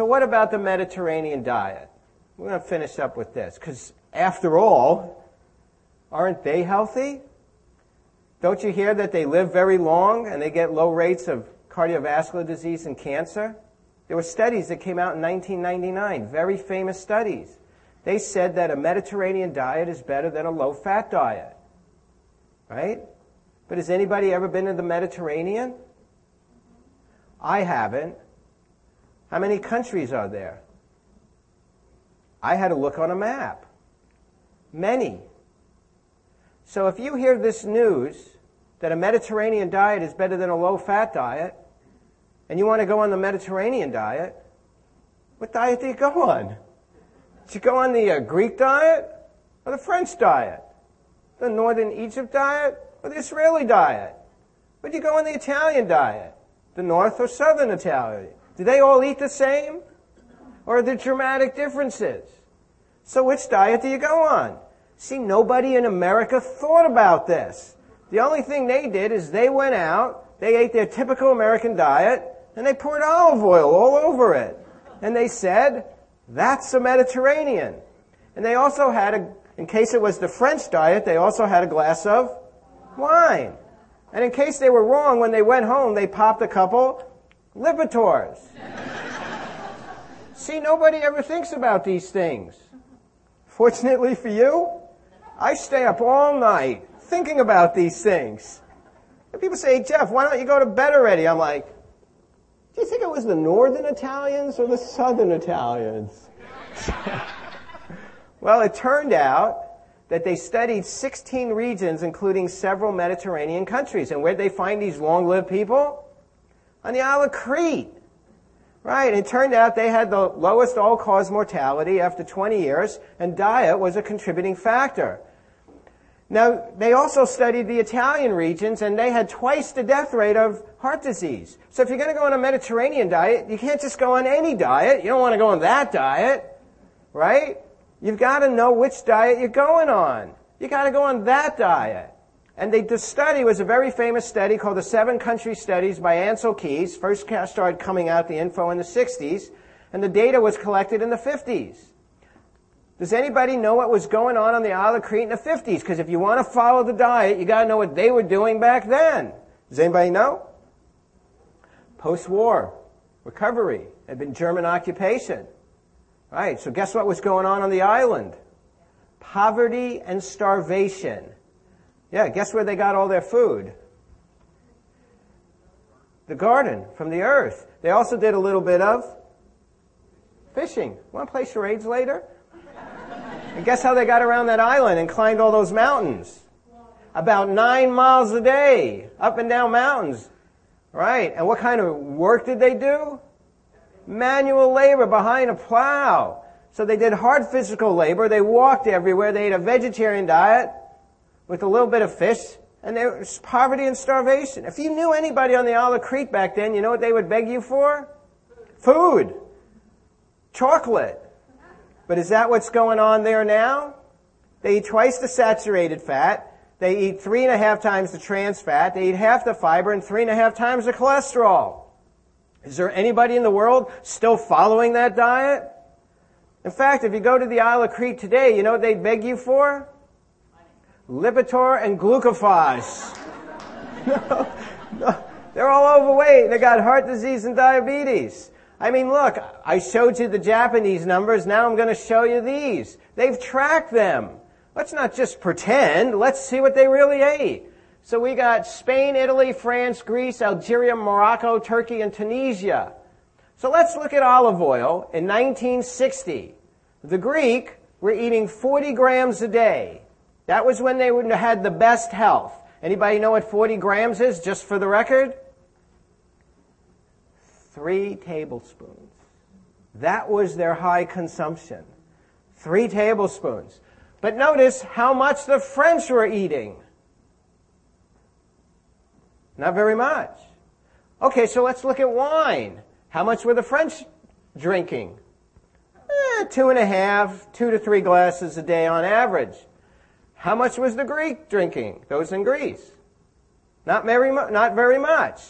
So what about the Mediterranean diet? We're going to finish up with this because after all, aren't they healthy? Don't you hear that they live very long and they get low rates of cardiovascular disease and cancer? There were studies that came out in 1999, very famous studies. They said that a Mediterranean diet is better than a low fat diet. Right? But has anybody ever been to the Mediterranean? I haven't. How many countries are there? I had to look on a map. Many. So if you hear this news that a Mediterranean diet is better than a low fat diet, and you want to go on the Mediterranean diet, what diet do you go on? Do you go on the uh, Greek diet or the French diet? The Northern Egypt diet or the Israeli diet? Would you go on the Italian diet? The North or Southern Italian? Do they all eat the same? Or are there dramatic differences? So which diet do you go on? See, nobody in America thought about this. The only thing they did is they went out, they ate their typical American diet, and they poured olive oil all over it. And they said, that's a Mediterranean. And they also had a, in case it was the French diet, they also had a glass of wine. And in case they were wrong, when they went home, they popped a couple Lipitor's. See, nobody ever thinks about these things. Fortunately for you, I stay up all night thinking about these things. And people say, Jeff, why don't you go to bed already? I'm like, do you think it was the northern Italians or the southern Italians? well, it turned out that they studied 16 regions, including several Mediterranean countries. And where'd they find these long-lived people? On the Isle of Crete. Right, it turned out they had the lowest all-cause mortality after 20 years, and diet was a contributing factor. Now, they also studied the Italian regions, and they had twice the death rate of heart disease. So if you're going to go on a Mediterranean diet, you can't just go on any diet. You don't want to go on that diet, right? You've got to know which diet you're going on. You got to go on that diet. And they, the study was a very famous study called the Seven Country Studies by Ancel Keys. First started coming out the info in the 60s, and the data was collected in the 50s. Does anybody know what was going on on the Isle of Crete in the 50s? Because if you want to follow the diet, you got to know what they were doing back then. Does anybody know? Post-war recovery had been German occupation. Right. So guess what was going on on the island? Poverty and starvation. Yeah. Guess where they got all their food? The garden from the earth. They also did a little bit of fishing. Want to play charades later? And guess how they got around that island and climbed all those mountains? About nine miles a day, up and down mountains. Right. And what kind of work did they do? Manual labor behind a plow. So they did hard physical labor. They walked everywhere. They ate a vegetarian diet with a little bit of fish. And there was poverty and starvation. If you knew anybody on the Isle of Crete back then, you know what they would beg you for? Food. Chocolate. But is that what's going on there now? They eat twice the saturated fat. They eat three and a half times the trans fat. They eat half the fiber and three and a half times the cholesterol. Is there anybody in the world still following that diet? In fact, if you go to the Isle of Crete today, you know what they beg you for? Lipitor and glucophage. no, no, they're all overweight. They got heart disease and diabetes. I mean, look, I showed you the Japanese numbers. Now I'm going to show you these. They've tracked them. Let's not just pretend. Let's see what they really ate. So we got Spain, Italy, France, Greece, Algeria, Morocco, Turkey, and Tunisia. So let's look at olive oil in 1960. The Greek were eating 40 grams a day. That was when they would have had the best health. Anybody know what 40 grams is, just for the record? three tablespoons. That was their high consumption. Three tablespoons. But notice how much the French were eating. Not very much. Okay, so let's look at wine. How much were the French drinking? Eh, two and a half, two to three glasses a day on average. How much was the Greek drinking? Those in Greece? Not very, not very much.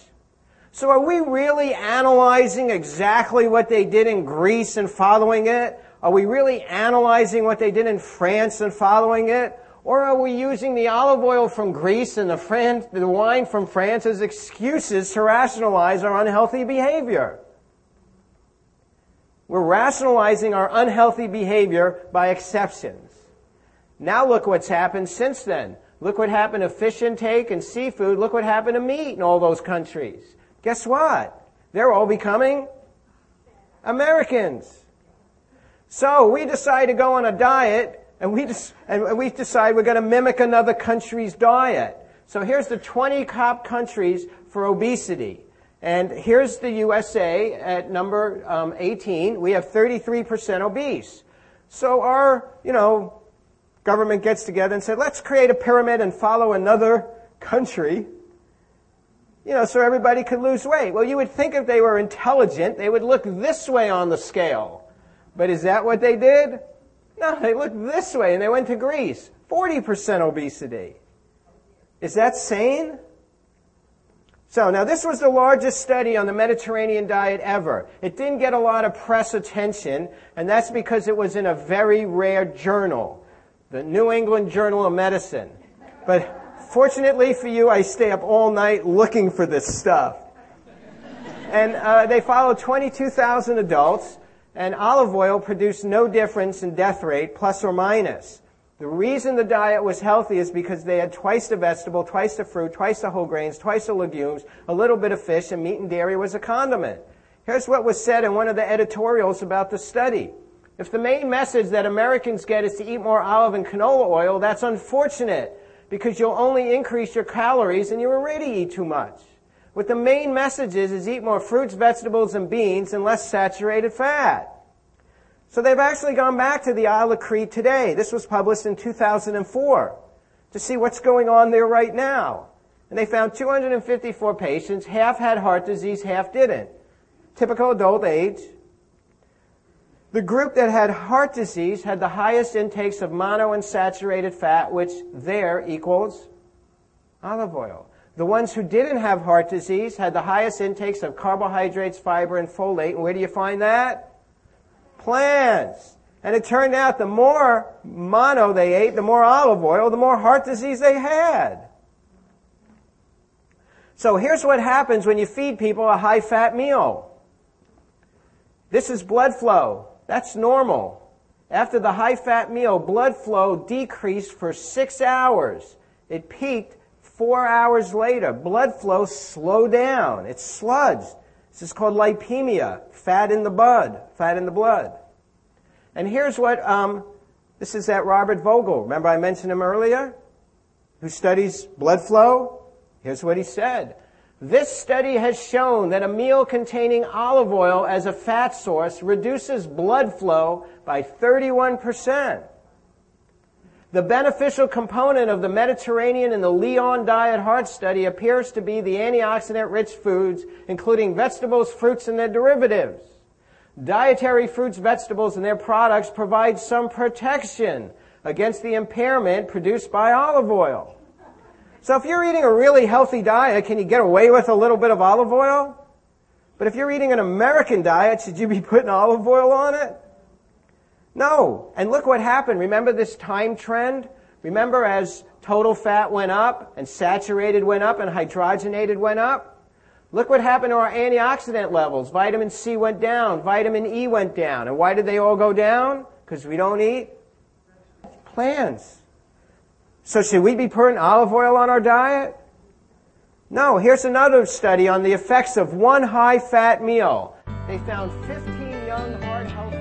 So are we really analyzing exactly what they did in Greece and following it? Are we really analyzing what they did in France and following it? Or are we using the olive oil from Greece and the, Fran- the wine from France as excuses to rationalize our unhealthy behavior? We're rationalizing our unhealthy behavior by exceptions. Now look what's happened since then. Look what happened to fish intake and seafood. Look what happened to meat in all those countries. Guess what? They're all becoming Americans. So we decide to go on a diet and we, and we decide we're going to mimic another country's diet. So here's the 20 top countries for obesity. And here's the USA at number um, 18. We have 33% obese. So our, you know, government gets together and said, let's create a pyramid and follow another country. You know, so everybody could lose weight. Well, you would think if they were intelligent, they would look this way on the scale. But is that what they did? No, they looked this way and they went to Greece. 40% obesity. Is that sane? So now this was the largest study on the Mediterranean diet ever. It didn't get a lot of press attention, and that's because it was in a very rare journal, the New England Journal of Medicine. But fortunately for you, I stay up all night looking for this stuff. And uh, they followed 22,000 adults, and olive oil produced no difference in death rate, plus or minus. The reason the diet was healthy is because they had twice the vegetable, twice the fruit, twice the whole grains, twice the legumes, a little bit of fish, and meat and dairy was a condiment. Here's what was said in one of the editorials about the study. If the main message that Americans get is to eat more olive and canola oil, that's unfortunate because you'll only increase your calories and you already eat too much. What the main message is, is eat more fruits, vegetables, and beans and less saturated fat. So they've actually gone back to the Isle of Crete today. This was published in 2004 to see what's going on there right now. And they found 254 patients. Half had heart disease, half didn't. Typical adult age. The group that had heart disease had the highest intakes of monounsaturated fat, which there equals olive oil. The ones who didn't have heart disease had the highest intakes of carbohydrates, fiber, and folate. And where do you find that? plants. And it turned out the more mono they ate, the more olive oil, the more heart disease they had. So here's what happens when you feed people a high fat meal. This is blood flow. That's normal. After the high fat meal, blood flow decreased for six hours. It peaked four hours later. Blood flow slowed down. It sludged. This is called lipemia, fat in the blood, fat in the blood. And here's what, um, this is that Robert Vogel. Remember I mentioned him earlier? Who studies blood flow? Here's what he said. This study has shown that a meal containing olive oil as a fat source reduces blood flow by 31%. The beneficial component of the Mediterranean and the Lyon Diet Heart Study appears to be the antioxidant rich foods, including vegetables, fruits, and their derivatives. Dietary fruits, vegetables, and their products provide some protection against the impairment produced by olive oil. So if you're eating a really healthy diet, can you get away with a little bit of olive oil? But if you're eating an American diet, should you be putting olive oil on it? No. And look what happened. Remember this time trend? Remember as total fat went up and saturated went up and hydrogenated went up? Look what happened to our antioxidant levels. Vitamin C went down. Vitamin E went down. And why did they all go down? Because we don't eat plants. So should we be putting olive oil on our diet? No. Here's another study on the effects of one high fat meal. They found 15 young heart health